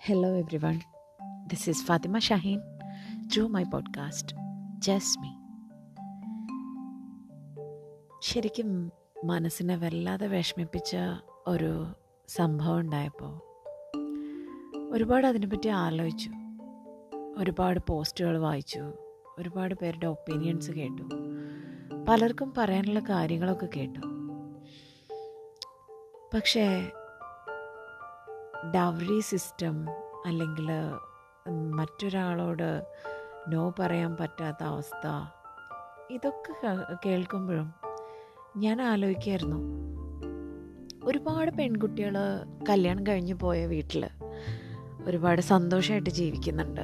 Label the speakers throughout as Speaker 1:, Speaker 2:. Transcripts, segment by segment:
Speaker 1: Hello, everyone. This is Fatima Shaheen through my podcast, Just Me. ശരിക്കും മനസ്സിനെ വല്ലാതെ വിഷമിപ്പിച്ച ഒരു സംഭവം ഉണ്ടായപ്പോൾ ഒരുപാട് അതിനെപ്പറ്റി ആലോചിച്ചു ഒരുപാട് പോസ്റ്റുകൾ വായിച്ചു ഒരുപാട് പേരുടെ ഒപ്പീനിയൻസ് കേട്ടു പലർക്കും പറയാനുള്ള കാര്യങ്ങളൊക്കെ കേട്ടു പക്ഷേ ഡവറി സിസ്റ്റം അല്ലെങ്കിൽ മറ്റൊരാളോട് നോ പറയാൻ പറ്റാത്ത അവസ്ഥ. ഇതൊക്കെ കേൾക്കുമ്പോഴും ഞാൻ ആലോചിക്കായിരുന്നു. ഒരുപാട് പെൺകുട്ടികൾ കല്യാണം കഴിഞ്ഞ് പോയ വീട്ടിൽ ഒരുപാട് സന്തോഷമായിട്ട് ജീവിക്കുന്നുണ്ട്.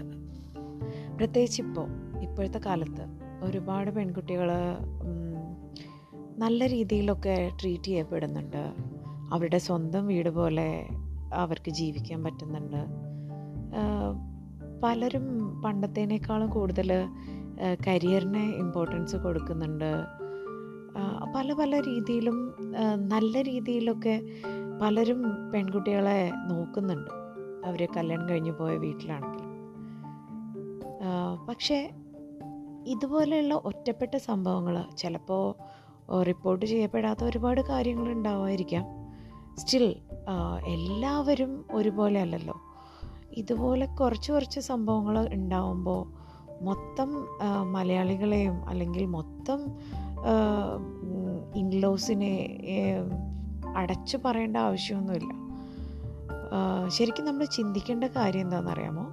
Speaker 1: പ്രത്യേകിച്ച് ഇപ്പോൾ ഇപ്പോഴത്തെ കാലത്ത് ഒരുപാട് പെൺകുട്ടികൾ നല്ല രീതിയിലൊക്കെ ട്രീറ്റ് ചെയ്യപ്പെടുന്നുണ്ട്. അവരുടെ സ്വന്തം വീട് പോലെ അവർക്ക് ജീവിക്കാൻ പറ്റുന്നുണ്ട്. പലരും പണ്ടത്തേനേക്കാളും കൂടുതൽ കരിയറിനെ ഇമ്പോർട്ടൻസ് കൊടുക്കുന്നുണ്ട്. പല പല രീതിയിലും നല്ല രീതിയിലൊക്കെ പലരും പെൺകുട്ടികളെ നോക്കുന്നുണ്ട്. അവർ കല്യാണം കഴിഞ്ഞ് പോയ വീട്ടിലാണെങ്കിൽ. പക്ഷേ ഇതുപോലെയുള്ള ഒറ്റപ്പെട്ട സംഭവങ്ങൾ ചിലപ്പോൾ റിപ്പോർട്ട് ചെയ്യപ്പെടാത്ത ഒരുപാട് കാര്യങ്ങൾ ഉണ്ടാവുമായിരിക്കാം സ്റ്റിൽ എല്ലാവരും ഒരുപോലെ അല്ലല്ലോ. ഇതുപോലെ കുറച്ച് കുറച്ച് സംഭവങ്ങൾ ഉണ്ടാവുമ്പോൾ മൊത്തം മലയാളികളെയും അല്ലെങ്കിൽ മൊത്തം ഇൻലോസിനെ അടച്ചു പറയേണ്ട ആവശ്യമൊന്നുമില്ല. ശരിക്കും നമ്മൾ ചിന്തിക്കേണ്ട കാര്യം എന്താണെന്നറിയാമോ?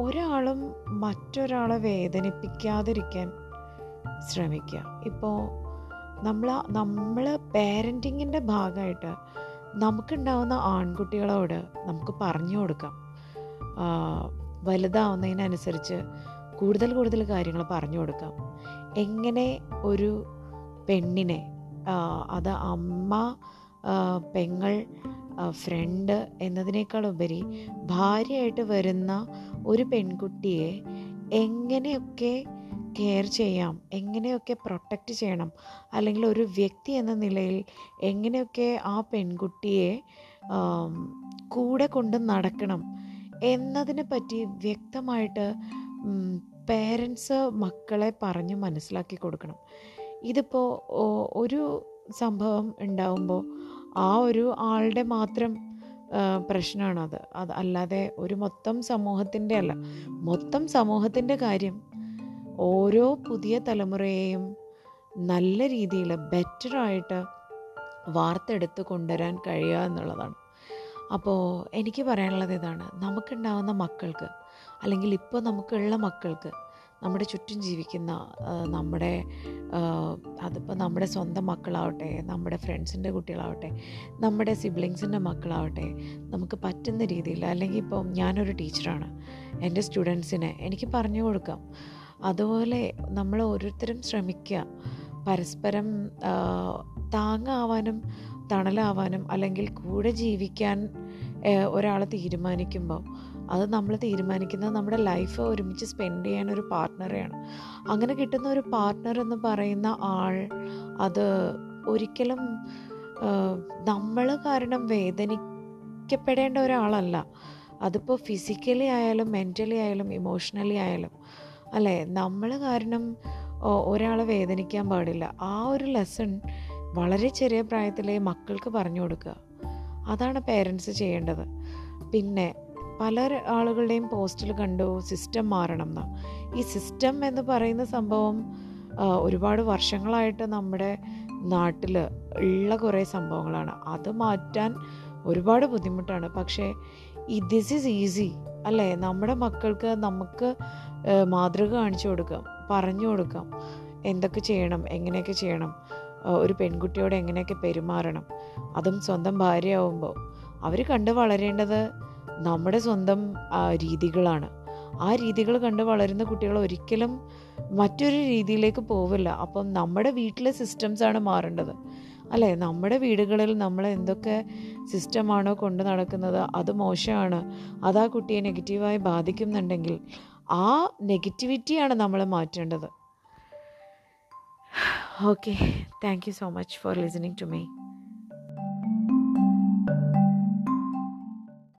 Speaker 1: ഒരാളും മറ്റൊരാളെ വേദനിപ്പിക്കാതിരിക്കാൻ ശ്രമിക്കുക. ഇപ്പോൾ നമ്മൾ നമ്മൾ പേരന്റിങ്ങിന്റെ ഭാഗമായിട്ട് നമുക്കുണ്ടാവുന്ന ആൺകുട്ടികളോട് നമുക്ക് പറഞ്ഞു കൊടുക്കാം. വലുതാവുന്നതിനനുസരിച്ച് കൂടുതൽ കൂടുതൽ കാര്യങ്ങൾ പറഞ്ഞു കൊടുക്കാം. എങ്ങനെ ഒരു പെണ്ണിനെ അത് അമ്മ പെങ്ങൾ ഫ്രണ്ട് എന്നതിനേക്കാൾ ഉപരി ഭാര്യയായിട്ട് വരുന്ന ഒരു പെൺകുട്ടിയെ എങ്ങനെയൊക്കെ കെയർ ചെയ്യാം എങ്ങനെയൊക്കെ പ്രൊട്ടക്റ്റ് ചെയ്യണം അല്ലെങ്കിൽ ഒരു വ്യക്തി എന്ന നിലയിൽ എങ്ങനെയൊക്കെ ആ പെൺകുട്ടിയെ കൂടെ കൊണ്ട് നടക്കണം എന്നതിനെ പറ്റി വ്യക്തമായിട്ട് പേരൻസ് മക്കളെ പറഞ്ഞ് മനസ്സിലാക്കി കൊടുക്കണം. ഇതിപ്പോൾ ഒരു സംഭവം ഉണ്ടാവുമ്പോൾ ആ ഒരു ആളുടെ മാത്രം പ്രശ്നമാണത്. അത് അല്ലാതെ ഒരു മൊത്തം സമൂഹത്തിന്റെ അല്ല. മൊത്തം സമൂഹത്തിന്റെ കാര്യം ഓരോ പുതിയ തലമുറയെയും നല്ല രീതിയിൽ ബെറ്ററായിട്ട് വാർത്തെടുത്ത് കൊണ്ടുവരാൻ കഴിയുക എന്നുള്ളതാണ്. അപ്പോൾ എനിക്ക് പറയാനുള്ളത് ഇതാണ്. നമുക്കുണ്ടാവുന്ന മക്കൾക്ക് അല്ലെങ്കിൽ ഇപ്പോൾ നമുക്കുള്ള മക്കൾക്ക് നമ്മുടെ ചുറ്റും ജീവിക്കുന്ന നമ്മുടെ അതിപ്പോൾ നമ്മുടെ സ്വന്തം മക്കളാവട്ടെ നമ്മുടെ ഫ്രണ്ട്സിന്റെ കുട്ടികളാവട്ടെ നമ്മുടെ സിബ്ലിങ്സിന്റെ മക്കളാവട്ടെ നമുക്ക് പറ്റുന്ന രീതിയിൽ അല്ലെങ്കിൽ ഇപ്പം ഞാനൊരു ടീച്ചറാണ് എന്റെ സ്റ്റുഡൻസിനെ എനിക്ക് പറഞ്ഞു കൊടുക്കാം. അതുപോലെ നമ്മൾ ഓരോരുത്തരും ശ്രമിക്കുക പരസ്പരം താങ്ങാവാനും തണലാവാനും അല്ലെങ്കിൽ കൂടെ ജീവിക്കാൻ ഒരാൾ തീരുമാനിക്കുമ്പോൾ അത് നമ്മൾ തീരുമാനിക്കുന്നത് നമ്മുടെ ലൈഫ് ഒരുമിച്ച് സ്പെൻഡ് ചെയ്യാൻ ഒരു പാർട്ട്ണറെയാണ് അങ്ങനെ കിട്ടുന്ന ഒരു പാർട്ട്ണർ എന്ന് പറയുന്ന ആൾ അത് ഒരിക്കലും നമ്മൾ കാരണം വേദനിക്കപ്പെടേണ്ട ഒരാളല്ല. അതിപ്പോൾ ഫിസിക്കലി ആയാലും മെന്റലി ആയാലും ഇമോഷണലി ആയാലും അല്ലേ? നമ്മൾ കാരണം ഒരാളെ വേദനിക്കാൻ പാടില്ല. ആ ഒരു ലെസൺ വളരെ ചെറിയ പ്രായത്തിലെ മക്കൾക്ക് പറഞ്ഞു കൊടുക്കുക. അതാണ് പേരൻസ് ചെയ്യേണ്ടത്. പിന്നെ പല ആളുകളുടെയും പോസ്റ്റിൽ കണ്ടു സിസ്റ്റം മാറണം എന്ന് ഈ സിസ്റ്റം എന്ന് പറയുന്ന സംഭവം ഒരുപാട് വർഷങ്ങളായിട്ട് നമ്മുടെ നാട്ടിൽ ഉള്ള കുറേ സംഭവങ്ങളാണ്. അത് മാറ്റാൻ ഒരുപാട് ബുദ്ധിമുട്ടാണ്. പക്ഷേ ഈ ദിസ് ഈസ് ഈസി അല്ലേ? നമ്മുടെ മക്കൾക്ക് നമുക്ക് മാതൃക കാണിച്ചു കൊടുക്കാം പറഞ്ഞു കൊടുക്കാം. എന്തൊക്കെ ചെയ്യണം എങ്ങനെയൊക്കെ ചെയ്യണം ഒരു പെൺകുട്ടിയോട് എങ്ങനെയൊക്കെ പെരുമാറണം. അതും സ്വന്തം ഭാര്യയാവുമ്പോൾ അവർ കണ്ട് വളരേണ്ടത് നമ്മുടെ സ്വന്തം രീതികളാണ്. ആ രീതികൾ കണ്ട് വളരുന്ന കുട്ടികൾ ഒരിക്കലും മറ്റൊരു രീതിയിലേക്ക് പോവില്ല. അപ്പം നമ്മുടെ വീട്ടിലെ സിസ്റ്റംസാണ് മാറേണ്ടത്. അല്ലേ? നമ്മുടെ വീടുകളിൽ നമ്മൾ എന്തൊക്കെ സിസ്റ്റമാണോ കൊണ്ടു നടക്കുന്നത് അത് മോശമാണ്. അത് ആ കുട്ടിയെ നെഗറ്റീവായി ബാധിക്കുന്നുണ്ടെങ്കിൽ ആ നെഗറ്റിവിറ്റിയാണ് നമ്മൾ മാറ്റേണ്ടത്. Okay thank you so much for listening to me